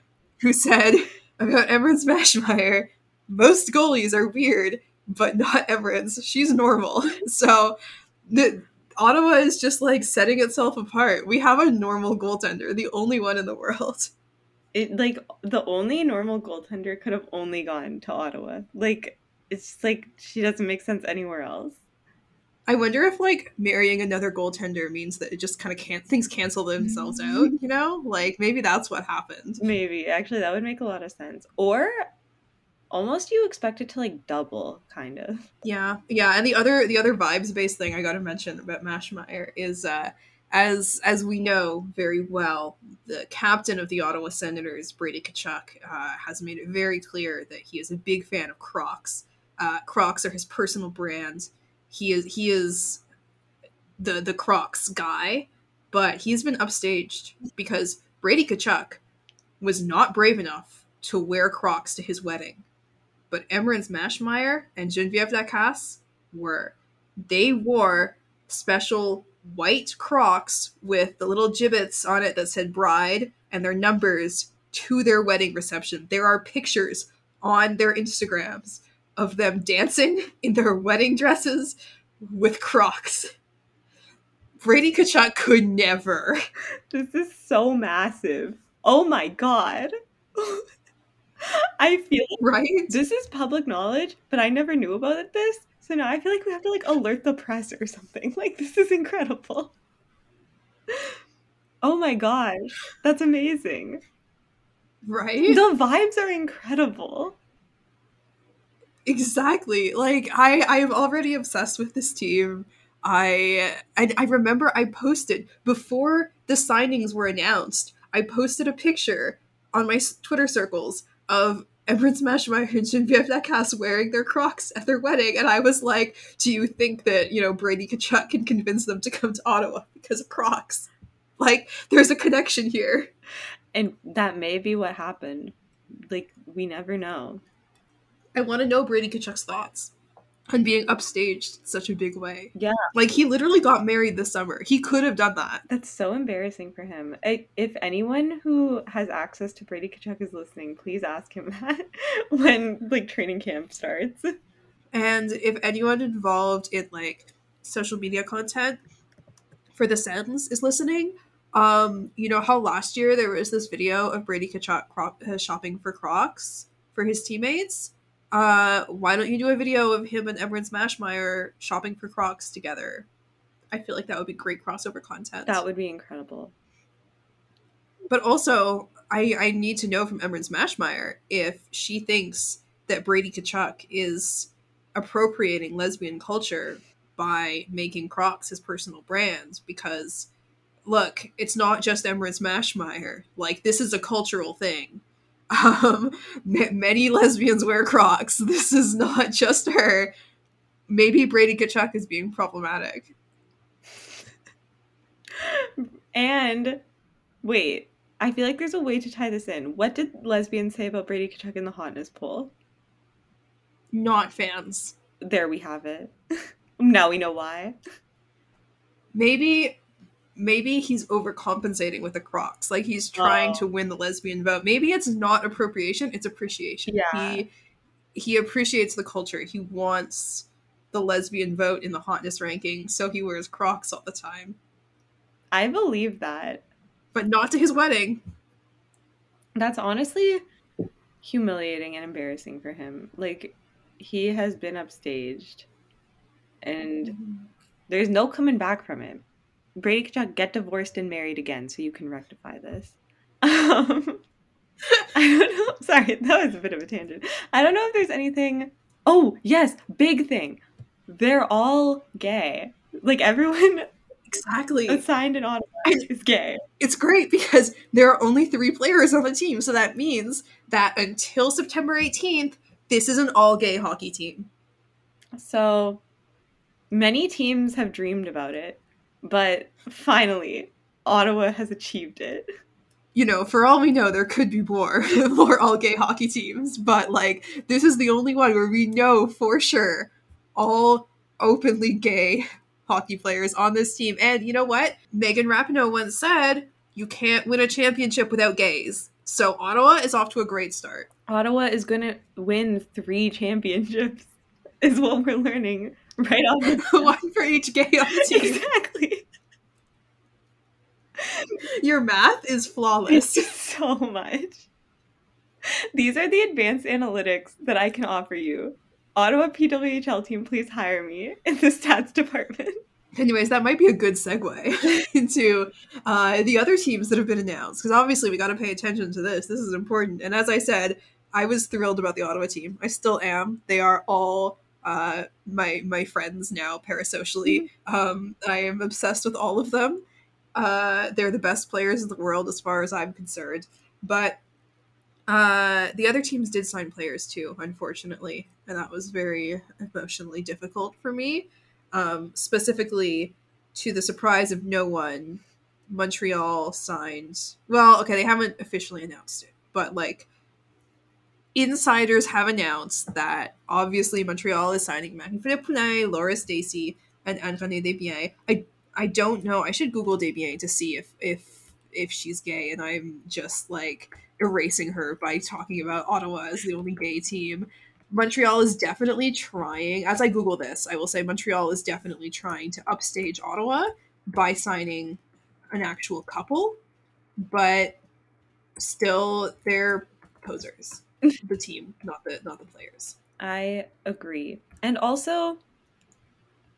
who said about Emerance Maschmeyer, most goalies are weird, but not Emerance. She's normal. So the Ottawa is just like setting itself apart. We have a normal goaltender, the only one in the world. It like the only normal goaltender could have only gone to Ottawa. Like it's just like she doesn't make sense anywhere else. I wonder if like marrying another goaltender means that it just kind of can't things cancel themselves out, you know? Like maybe that's what happened. Maybe actually that would make a lot of sense. Or almost you expect it to like double, kind of. Yeah, yeah, and the other the other vibes based thing I got to mention about Maschmeyer is uh, as as we know very well, the captain of the Ottawa Senators, Brady Tkachuk, uh, has made it very clear that he is a big fan of Crocs. Uh, Crocs are his personal brand. He is he is the the Crocs guy, but he's been upstaged because Brady Tkachuk was not brave enough to wear Crocs to his wedding but Emerance Maschmeyer and Genevieve Lacasse were. They wore special white Crocs with the little Jibbitz on it that said bride and their numbers to their wedding reception. There are pictures on their Instagrams of them dancing in their wedding dresses with Crocs. Brady Tkachuk could never. This is so massive. Oh my god. I feel Right? this is public knowledge, but I never knew about this. So now I feel like we have to like alert the press or something. Like this is incredible. Oh my gosh, that's amazing. Right? The vibes are incredible. Exactly. Like I I am already obsessed with this team. I I, I remember I posted before the signings were announced. I posted a picture on my Twitter circles of Emerance Maschmeyer and Genevieve Lacasse wearing their Crocs at their wedding, and I was like, "Do you think that you know Brady Tkachuk can convince them to come to Ottawa because of Crocs? Like, there's a connection here." And that may be what happened. Like we never know. I want to know Brady Tkachuk's thoughts on being upstaged in such a big way. Yeah. Like he literally got married this summer. He could have done that. That's so embarrassing for him. I, if anyone who has access to Brady Tkachuk is listening, please ask him that when like training camp starts. And if anyone involved in like social media content, for the Sens is listening, um, you know how last year there was this video of Brady Tkachuk cro- uh, shopping for Crocs for his teammates? Uh, why don't you do a video of him and Emerance Maschmeyer shopping for Crocs together? I feel like that would be great crossover content. That would be incredible. But also, I, I need to know from Emerance Maschmeyer if she thinks that Brady Tkachuk is appropriating lesbian culture by making Crocs his personal brand because look, it's not just Emerance Maschmeyer. Like this is a cultural thing. Um, many lesbians wear Crocs. This is not just her. Maybe Brady Tkachuk is being problematic. And wait, I feel like there's a way to tie this in. What did lesbians say about Brady Tkachuk in the hotness poll? Not fans. There we have it. now we know why. Maybe maybe he's overcompensating with the Crocs. Like he's trying Oh. to win the lesbian vote. Maybe it's not appropriation, it's appreciation. Yeah. He he appreciates the culture. He wants the lesbian vote in the hotness ranking, so he wears Crocs all the time. I believe that. But not to his wedding. That's honestly humiliating and embarrassing for him. Like he has been upstaged and mm-hmm. there's no coming back from it. Brady Tkachuk, get divorced and married again so you can rectify this. Um, I don't know. Sorry, that was a bit of a tangent. I don't know if there's anything. Oh, yes, big thing. They're all gay. Like everyone Exactly. assigned in Ottawa is gay. it's great because there are only three players on the team, so that means that until September 18th, this is an all gay hockey team. So many teams have dreamed about it, but finally, Ottawa has achieved it. you know, for all we know, there could be more, more all gay hockey teams, but like, this is the only one where we know for sure all openly gay hockey players on this team. And you know what? Megan Rapinoe once said, you can't win a championship without gays. So Ottawa is off to a great start. Ottawa is going to win three championships, is what we're learning right the one for each gay on the team. Exactly. Your math is flawless. so much. These are the advanced analytics that I can offer you. Ottawa PWHL team, please hire me in the stats department. Anyways, that might be a good segue into uh, the other teams that have been announced because obviously we got to pay attention to this. This is important. And as I said, I was thrilled about the Ottawa team. I still am. They are all uh, my my friends now parasocially. Um, I am obsessed with all of them. Uh, they're the best players in the world as far as I'm concerned. But uh, the other teams did sign players too, unfortunately, and that was very emotionally difficult for me um, specifically to the surprise of no one, Montreal signed. Well, okay, they haven't officially announced it, but like insiders have announced that obviously Montreal is signing Marie-Philippe Laura Stacey, and Ann-Renée Desbiens. I I don't know. I should Google Desbiens to see if if if she's gay, and I'm just like erasing her by talking about Ottawa as the only gay team. Montreal is definitely trying, as I Google this, I will say Montreal is definitely trying to upstage Ottawa by signing an actual couple, but still they're posers. The team, not the not the players. I agree. And also,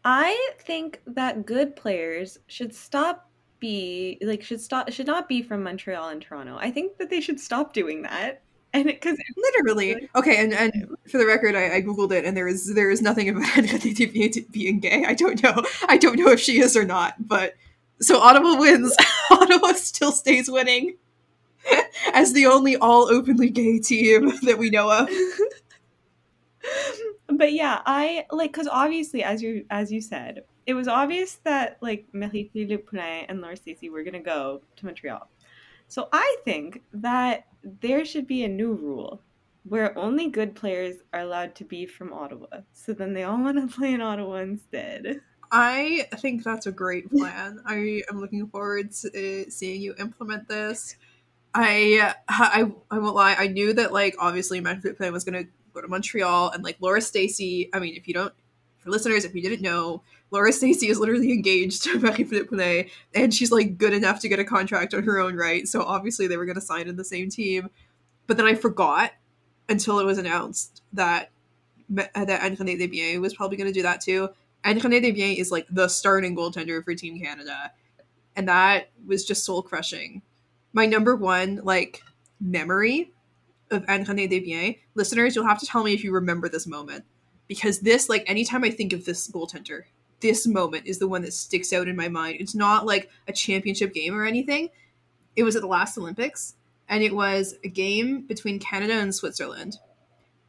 I think that good players should stop be like should stop should not be from Montreal and Toronto. I think that they should stop doing that. And because Literally. Okay, and, and for the record, I, I googled it, and there is there is nothing about being gay. I don't know. I don't know if she is or not. But so Ottawa wins. Ottawa still stays winning as the only all openly gay team that we know of. but yeah, I like because obviously, as you as you said, it was obvious that like Marie Philippe and Laura Stacey were gonna go to Montreal. So I think that there should be a new rule where only good players are allowed to be from Ottawa. So then they all want to play in Ottawa instead. I think that's a great plan. I am looking forward to uh, seeing you implement this. I I I won't lie. I knew that like obviously Marie-Philippe Poulin was gonna go to Montreal and like Laura Stacey. I mean, if you don't, for listeners, if you didn't know, Laura Stacey is literally engaged to Marie-Philippe Poulin, and she's like good enough to get a contract on her own right. So obviously they were going to sign in the same team. But then I forgot until it was announced that uh, that Ann-Renée Desbiens was probably going to do that too. Ann-Renée Desbiens is like the starting goaltender for Team Canada, and that was just soul crushing. My number one like memory of Ann-Renée Desbiens, listeners, you'll have to tell me if you remember this moment because this like anytime I think of this goaltender, this moment is the one that sticks out in my mind. It's not like a championship game or anything. It was at the last Olympics, and it was a game between Canada and Switzerland.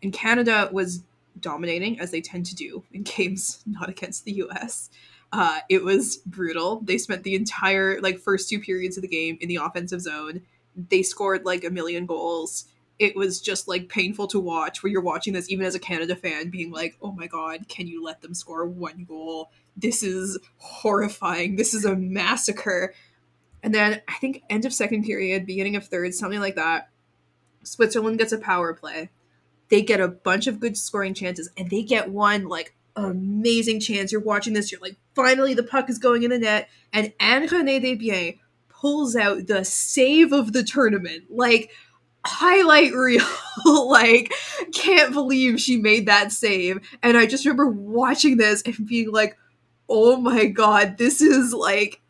And Canada was dominating, as they tend to do in games not against the US. Uh, it was brutal. They spent the entire like first two periods of the game in the offensive zone. They scored like a million goals. It was just like painful to watch where you're watching this even as a Canada fan being like, "Oh my god, can you let them score one goal? This is horrifying. This is a massacre." And then I think end of second period, beginning of third, something like that. Switzerland gets a power play. They get a bunch of good scoring chances, and they get one like amazing chance. You're watching this, you're like, finally the puck is going in the net, and Ann-Renée Desbiens pulls out the save of the tournament. Like highlight reel. like, can't believe she made that save. And I just remember watching this and being like, oh my god, this is like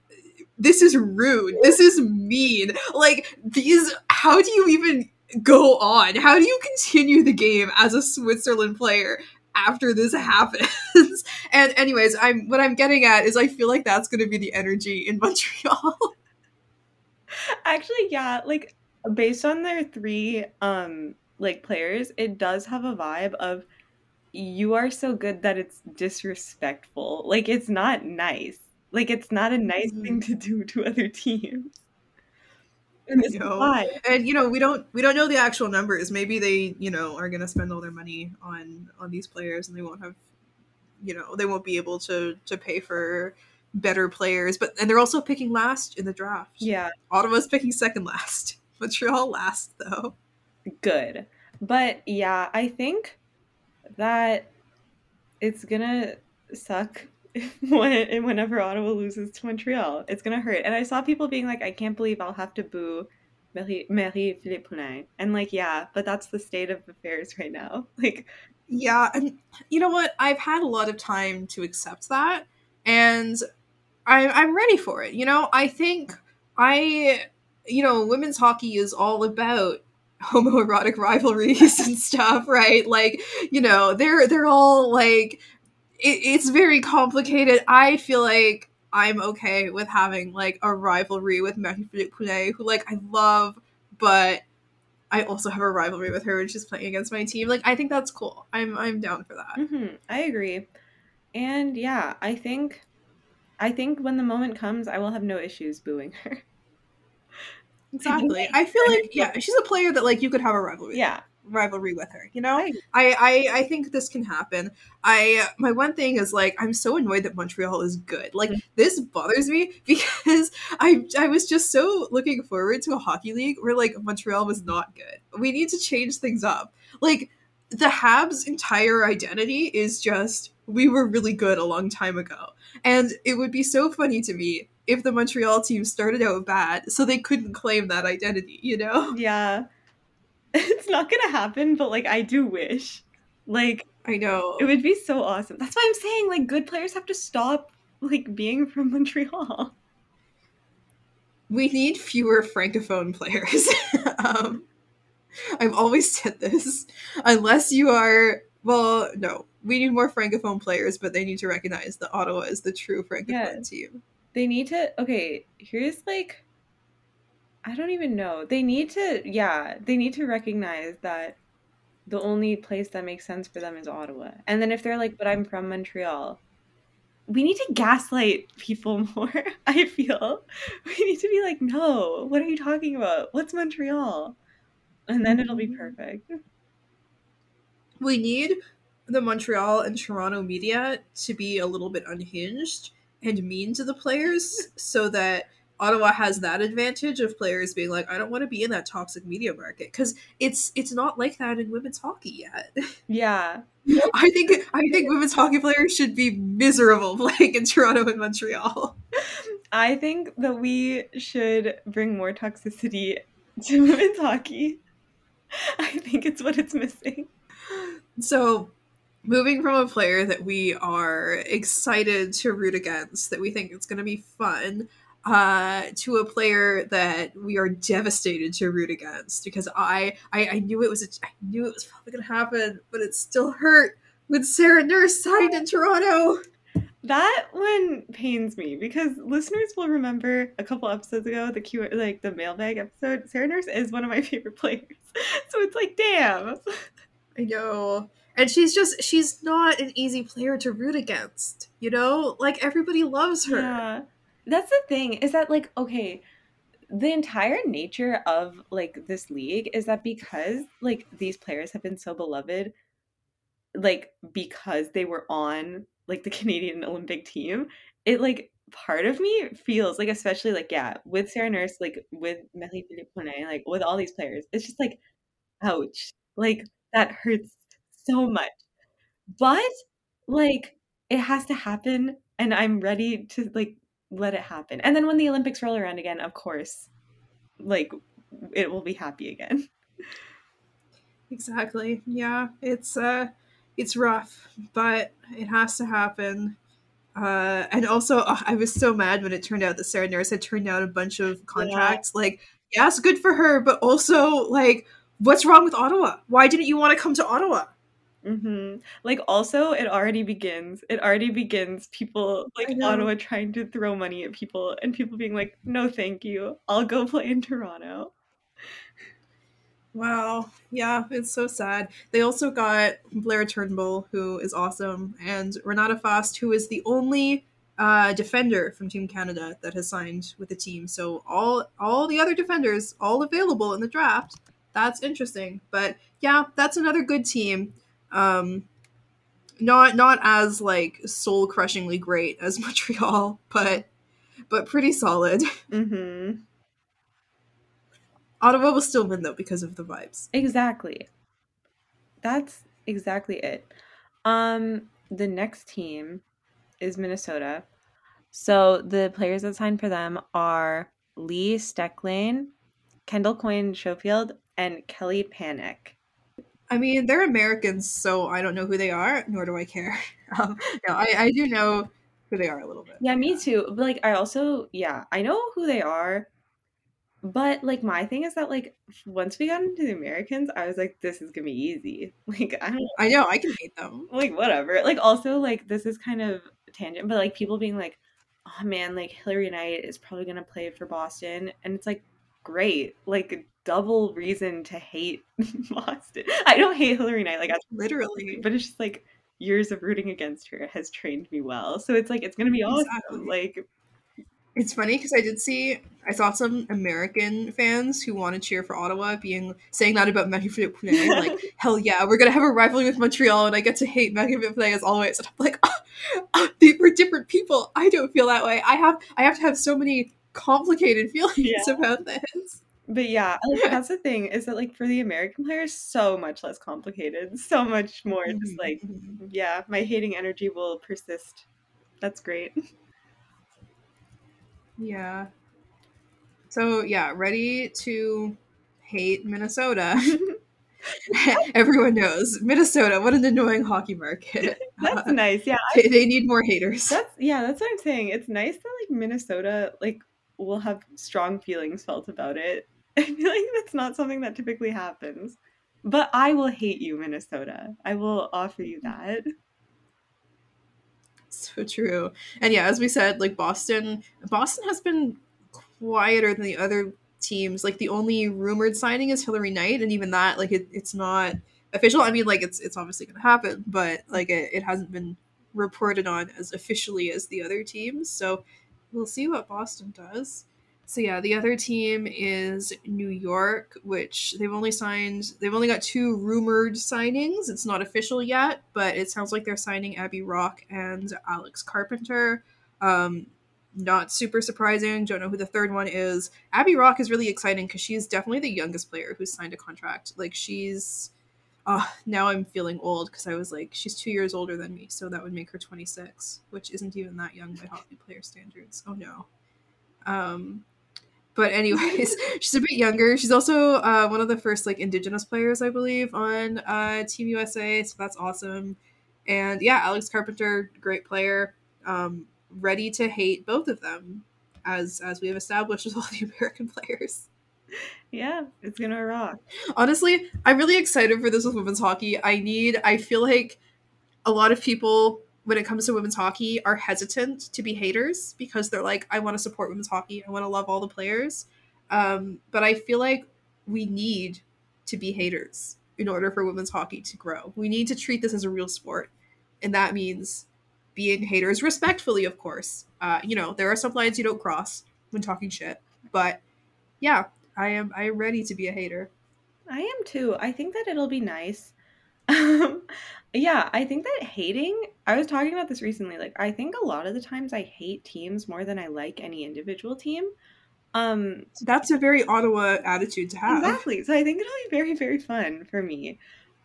this is rude. This is mean. Like these how do you even go on? How do you continue the game as a Switzerland player after this happens? and anyways, I'm what I'm getting at is I feel like that's going to be the energy in Montreal. Actually, yeah, like based on their three um like players, it does have a vibe of you are so good that it's disrespectful. Like it's not nice. Like it's not a nice Mhm. thing to do to other teams. And this know. and you know we don't we don't know the actual numbers. Maybe they you know are going to spend all their money on on these players and they won't have you know they won't be able to to pay for better players. But and they're also picking last in the draft. Yeah, ottawa's picking second last. Montreal last though. Good. But yeah, I think that it's gonna suck when and whenever Ottawa loses to Montreal. It's gonna hurt. And I saw people being like, I can't believe I'll have to boo Marie Marie Philippe Poulin. And like, yeah, but that's the state of affairs right now. Like yeah and you know what i've had a lot of time to accept that and I, i'm ready for it you know i think i you know women's hockey is all about homoerotic rivalries and stuff right like you know they're they're all like it, it's very complicated. I feel like i'm okay with having like a rivalry with Marie-Philippe Poulin, who like i love but i also have a rivalry with her when she's playing against my team. Like i think that's cool. I'm i'm down for that. Hmm I agree. And yeah, I think I think when the moment comes, I will have no issues booing her. exactly. I feel like yeah she's a player that like you could have a rivalry yeah. Rivalry with her you know I- I, I I think this can happen. I my one thing is like I'm so annoyed that Montreal is good. Like mm-hmm. this bothers me because I I was just so looking forward to a hockey league where like Montreal was not good. We need to change things up. Like the Habs' entire identity is just we were really good a long time ago. And it would be so funny to me if the Montreal team started out bad so they couldn't claim that identity, you know? Yeah. It's not gonna happen, but like I do wish. Like I know. it would be so awesome. That's why I'm saying like good players have to stop like being from Montreal. we need fewer francophone players. um, I've always said this. Unless you are, well, no, we need more francophone players, but they need to recognize that Ottawa is the true francophone Yeah. team. They need to okay, here's like I don't even know. They need to yeah, they need to recognize that the only place that makes sense for them is Ottawa. And then if they're like, but I'm from Montreal, we need to gaslight people more, I feel. We need to be like, no, what are you talking about? What's Montreal? And then it'll be mm-hmm. perfect. We need the Montreal and Toronto media to be a little bit unhinged and mean to the players so that Ottawa has that advantage of players being like, I don't want to be in that toxic media market because it's it's not like that in women's hockey yet. Yeah. I think I think women's hockey players should be miserable playing in Toronto and Montreal. I think that we should bring more toxicity to women's hockey. I think it's what it's missing. So, moving from a player that we are excited to root against, that we think it's going to be fun, uh, to a player that we are devastated to root against because I I, I knew it was a, I knew it was probably going to happen, but it still hurt when Sarah Nurse signed in Toronto. That one pains me because listeners will remember a couple episodes ago the Q like the mailbag episode. Sarah Nurse is one of my favorite players, so it's like, damn. I know. And she's just she's not an easy player to root against. You know? Like everybody loves her. Yeah. That's the thing is that like okay, the entire nature of like this league is that because like these players have been so beloved like because they were on like the Canadian Olympic team, it like part of me feels like especially like yeah, with Sarah Nurse, like with Marie Philippe Poulin, like with all these players, it's just like ouch. Like that hurts so much. But like it has to happen and I'm ready to like let it happen. And then when the Olympics roll around again, of course, like it will be happy again. Exactly. Yeah, it's uh it's rough, but it has to happen. Uh, and also, uh, I was so mad when it turned out that Sarah Nurse had turned down a bunch of contracts. Yeah. Like, yes, good for her, but also, like, what's wrong with Ottawa? Why didn't you want to come to Ottawa? Mm-hmm. Like, also, it already begins. It already begins. People like Ottawa trying to throw money at people, and people being like, "No, thank you. I'll go play in Toronto." Wow. Yeah, it's so sad. They also got Blayre Turnbull, who is awesome, and Renata Fast, who is the only uh, defender from Team Canada that has signed with the team. So all all the other defenders all available in the draft. That's interesting. But yeah, that's another good team. Um, not not as like soul crushingly great as Montreal, but but pretty solid. Mm-hmm. Ottawa will still win though because of the vibes. Exactly. That's exactly it. Um, the next team is Minnesota. So the players that signed for them are Lee Stecklein, Kendall Coyne Schofield, and Kelly Pannek. I mean, they're Americans, so I don't know who they are, nor do I care. Um, no, I, I do know who they are a little bit. Yeah, me too. But like, I also, yeah, I know who they are. But like, my thing is that like, once we got into the Americans, I was like, this is gonna be easy. Like, I don't. I know I can hate them. Like, whatever. Like, also like, this is kind of tangent, but like, people being like, oh man, like Hilary Knight is probably gonna play for Boston, and it's like, great. Like, double reason to hate Boston. I don't hate Hilary Knight, like literally, but it's just like years of rooting against her has trained me well. So it's like it's gonna be awesome. Exactly. Like it's funny because I did see I saw some American fans who want to cheer for Ottawa being saying that about Matthew Pune. Like, hell yeah, we're gonna have a rivalry with Montreal, and I get to hate Matthew Pune as always. And I'm like, oh, oh, we're different people. I don't feel that way. I have I have to have so many complicated feelings yeah. about this. But yeah, like, that's the thing is that like for the American players, so much less complicated, so much more mm-hmm. just like yeah, my hating energy will persist. That's great. Yeah. So yeah, ready to hate Minnesota. Everyone knows Minnesota. What an annoying hockey market. that's uh, nice. Yeah, they, they, need more haters. That's yeah. That's what I'm saying. It's nice that like Minnesota like will have strong feelings felt about it. I feel like that's not something that typically happens. But I will hate you, Minnesota. I will offer you mm. that. So true. And yeah, as we said, like Boston, Boston has been quieter than the other teams. Like the only rumored signing is Hilary Knight, and even that, like it, it's not official. I mean, like it's it's obviously going to happen, but like it, it hasn't been reported on as officially as the other teams. So we'll see what Boston does. So yeah, the other team is New York, which they've only signed. They've only got two rumored signings. It's not official yet, but it sounds like they're signing Abby Roque and Alex Carpenter. Um, not super surprising. Don't know who the third one is. Abby Roque is really exciting because she's definitely the youngest player who's signed a contract. Like she's, oh, now I'm feeling old because I was like, she's two years older than me, so that would make her 26, which isn't even that young by hockey player standards. Oh no. Um, but anyways, she's a bit younger. She's also uh, one of the first like Indigenous players, I believe, on uh, Team USA. So that's awesome. And yeah, Alex Carpenter, great player. Um, ready to hate both of them, as as we have established with all the American players. Yeah, it's gonna rock. Honestly, I'm really excited for this with women's hockey. I need. I feel like a lot of people when it comes to women's hockey are hesitant to be haters because they're like, I want to support women's hockey. I want to love all the players. Um, but I feel like we need to be haters in order for women's hockey to grow. We need to treat this as a real sport. And that means being haters respectfully, of course. Uh, you know, there are some lines you don't cross when talking shit. But yeah, I am I am ready to be a hater. I am too. I think that it'll be nice. Um, yeah, I think that hating, I was talking about this recently. Like, I think a lot of the times I hate teams more than I like any individual team. Um, That's a very Ottawa attitude to have. exactly. So I think it'll be very, very fun for me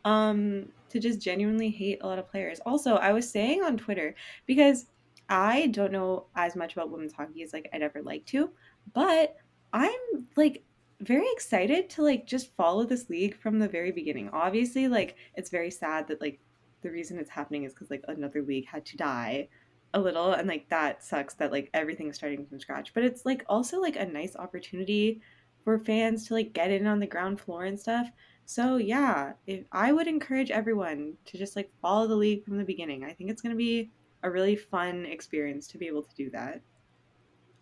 um, to just genuinely hate a lot of players. Also, I was saying on Twitter, because I don't know as much about women's hockey as like I'd ever like to, but I'm like very excited to like just follow this league from the very beginning. Obviously, like it's very sad that like the reason it's happening is because like another league had to die a little and like that sucks that like everything's starting from scratch. But it's like also like a nice opportunity for fans to like get in on the ground floor and stuff. So yeah if i would encourage everyone to just like follow the league from the beginning. I think it's going to be a really fun experience to be able to do that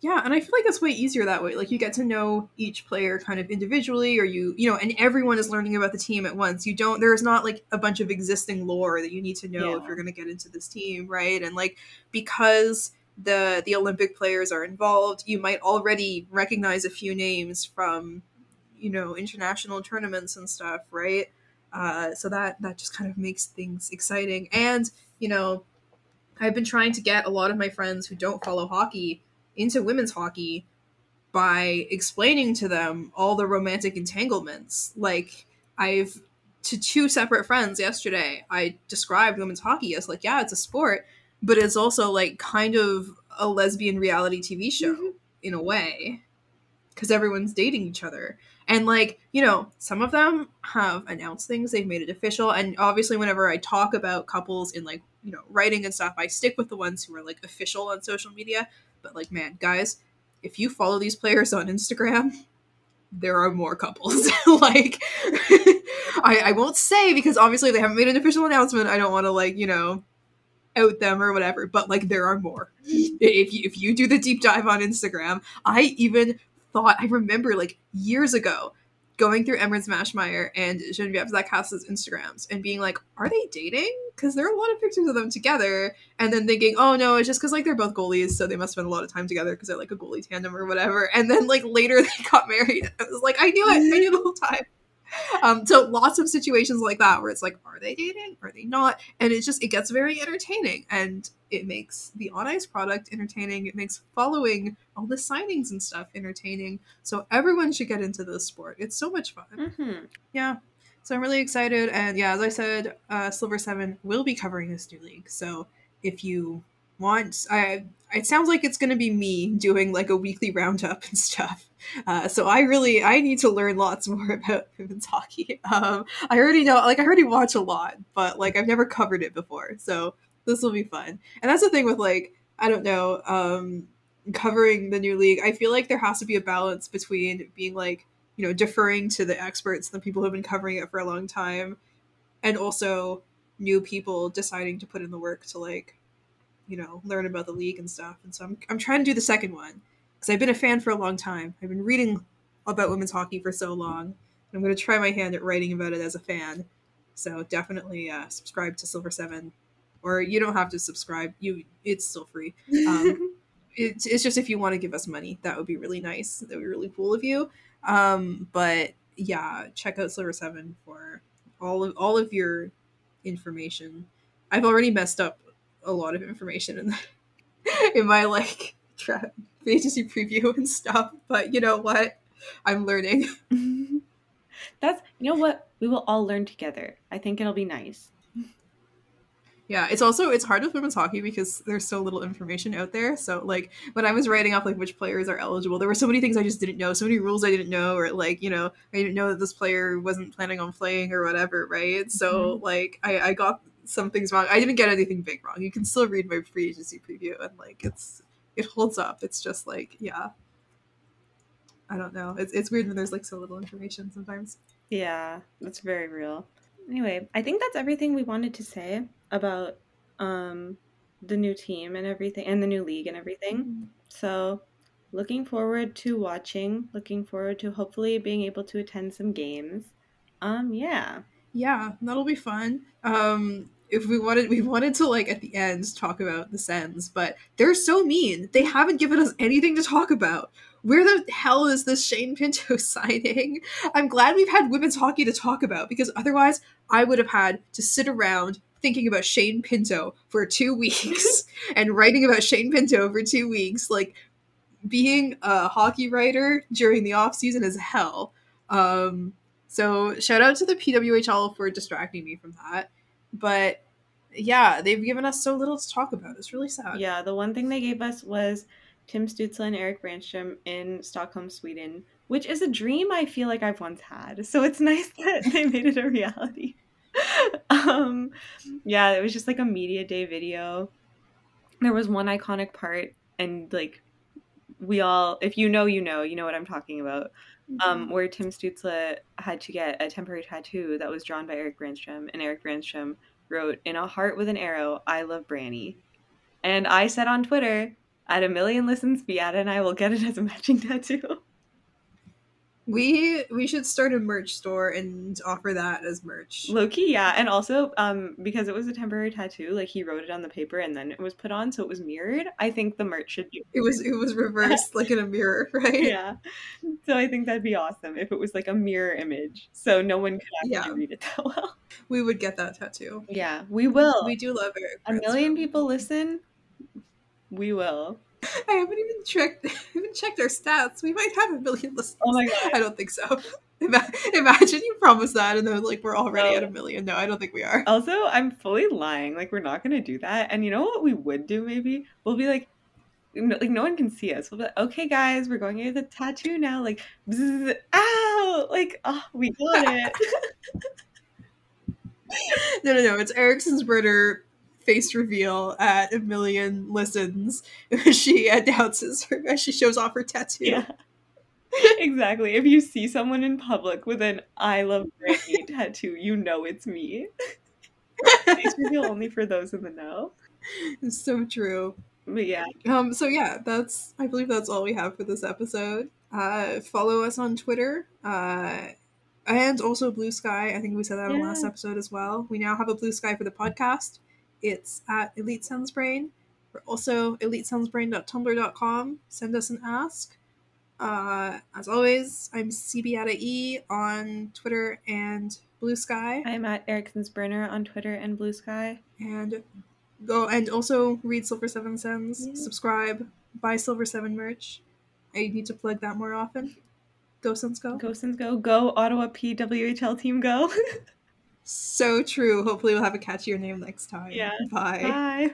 Yeah, and I feel like that's way easier that way. Like you get to know each player kind of individually, or you, you know, and everyone is learning about the team at once. You don't. There is not like a bunch of existing lore that you need to know if you're going to get into this team, right? And like because the the Olympic players are involved, you might already recognize a few names from, you know, international tournaments and stuff, right? Uh, so that that just kind of makes things exciting. And you know, I've been trying to get a lot of my friends who don't follow hockey into women's hockey by explaining to them all the romantic entanglements. Like I've to two separate friends yesterday, I described women's hockey as like, yeah, it's a sport, but it's also like kind of a lesbian reality TV show mm-hmm. in a way because everyone's dating each other. And like, you know, some of them have announced things, they've made it official. And obviously, whenever I talk about couples in like, you know, writing and stuff, I stick with the ones who are like official on social media. But like, man, guys, if you follow these players on Instagram, there are more couples. like, I, I won't say because obviously they haven't made an official announcement. I don't want to like, you know, out them or whatever. But like, there are more. If you if you do the deep dive on Instagram, I even thought I remember like years ago going through Emerance Maschmeyer and Genevieve Lacasse's Instagrams and being like, are they dating? Because there are a lot of pictures of them together, and then thinking, oh no, it's just because like they're both goalies, so they must spend a lot of time together because they're like a goalie tandem or whatever. And then like later they got married. I was like, I knew it, I knew the whole time. Um, so lots of situations like that where it's like, are they dating? Are they not? And it's just it gets very entertaining, and it makes the on ice product entertaining. It makes following all the signings and stuff entertaining. So everyone should get into this sport. It's so much fun. mm-hmm. Yeah. So I'm really excited. And yeah, as I said, uh, Silver Seven will be covering this new league. So if you want, I it sounds like it's going to be me doing like a weekly roundup and stuff. Uh, so I really I need to learn lots more about women's hockey. Um, I already know, like I already watch a lot, but like I've never covered it before. So this will be fun. And that's the thing with like I don't know. Um, covering the new league, I feel like there has to be a balance between being like you know, deferring to the experts, the people who have been covering it for a long time, and also new people deciding to put in the work to like, you know, learn about the league and stuff. And so I'm, I'm trying to do the second one because I've been a fan for a long time. I've been reading about women's hockey for so long. I'm going to try my hand at writing about it as a fan. So definitely uh, subscribe to Silver Seven, or you don't have to subscribe. You it's still free. Um, it's, it's just if you want to give us money, that would be really nice. That would be really cool of you. Um, but yeah, check out Silver Seven for all of all of your information. I've already messed up a lot of information in the, in my like tra- agency preview and stuff. But you know what? I'm learning. That's you know what we will all learn together. I think it'll be nice. Yeah, it's also it's hard with women's hockey because there's so little information out there. So like when I was writing off like which players are eligible, there were so many things I just didn't know, so many rules I didn't know, or like you know I didn't know that this player wasn't planning on playing or whatever, right? So mm-hmm. like I, I got some things wrong. I didn't get anything big wrong. You can still read my free agency preview and like it's it holds up. It's just like yeah, I don't know. It's it's weird when there's like so little information sometimes. Yeah, that's very real. Anyway, I think that's everything we wanted to say about um the new team and everything and the new league and everything. So, looking forward to watching, looking forward to hopefully being able to attend some games. Um yeah. Yeah, that'll be fun. Um, if we wanted, we wanted to like at the end talk about the Sens, but they're so mean. They haven't given us anything to talk about. Where the hell is this Shane Pinto signing? I'm glad we've had women's hockey to talk about because otherwise I would have had to sit around thinking about Shane Pinto for two weeks and writing about Shane Pinto for two weeks. Like being a hockey writer during the off season is hell. Um, so shout out to the PWHL for distracting me from that. But yeah, they've given us so little to talk about. It's really sad. Yeah, the one thing they gave us was Tim Stützle and Erik Brännström in Stockholm, Sweden, which is a dream I feel like I've once had. So it's nice that they made it a reality. um, yeah, it was just like a media day video. There was one iconic part, and like we all, if you know, you know, you know what I'm talking about. Um, where Tim Stützle had to get a temporary tattoo that was drawn by Erik Brännström, and Erik Brännström wrote in a heart with an arrow, "I love Branny," and I said on Twitter, "At a million listens, Beata and I will get it as a matching tattoo." We we should start a merch store and offer that as merch. Loki, yeah, and also um, because it was a temporary tattoo, like he wrote it on the paper and then it was put on, so it was mirrored. I think the merch should be. It was it was reversed like in a mirror, right? Yeah, so I think that'd be awesome if it was like a mirror image, so no one could actually Yeah. read it that well. We would get that tattoo. Yeah, we will. We do love Erik. a million people listen. We will. I haven't even checked. Haven't checked our stats. We might have a million listeners. Oh my God. I don't think so. Imagine you promise that, and then like we're already No. at a million. No, I don't think we are. Also, I'm fully lying. Like, we're not gonna do that. And you know what we would do? Maybe we'll be like, no, like no one can see us. We'll be like, okay, guys, we're going to the tattoo now. Like, bzzz, ow! Like, oh, we got it. No, no, no. It's Eriksson's Burner face reveal at a million listens. she announces her as she shows off her tattoo. yeah. exactly. If you see someone in public with an "I love Brandy" tattoo, you know it's me. Face reveal only for those in the know. It's so true. But yeah, Um, so yeah, that's I believe that's all we have for this episode. Uh, follow us on Twitter, uh, and also Blue Sky. I think we said that on the last episode as well. We now have a Blue Sky for the podcast. It's at Elite Sensbrain. We're also elitesensbrain.tumblr.com. Send us an ask. Uh, as always, I'm CBATA E on Twitter and Blue Sky. I'm at Eriksson's Burner on Twitter and Blue Sky. and go and also read Silver Seven Sens, Yeah. subscribe, buy Silver Seven merch. I need to plug that more often. Go Sens go. Go Sens go! Go Ottawa PWHL team go! So true. Hopefully we'll have a catchier name next time. Yeah. Bye. Bye.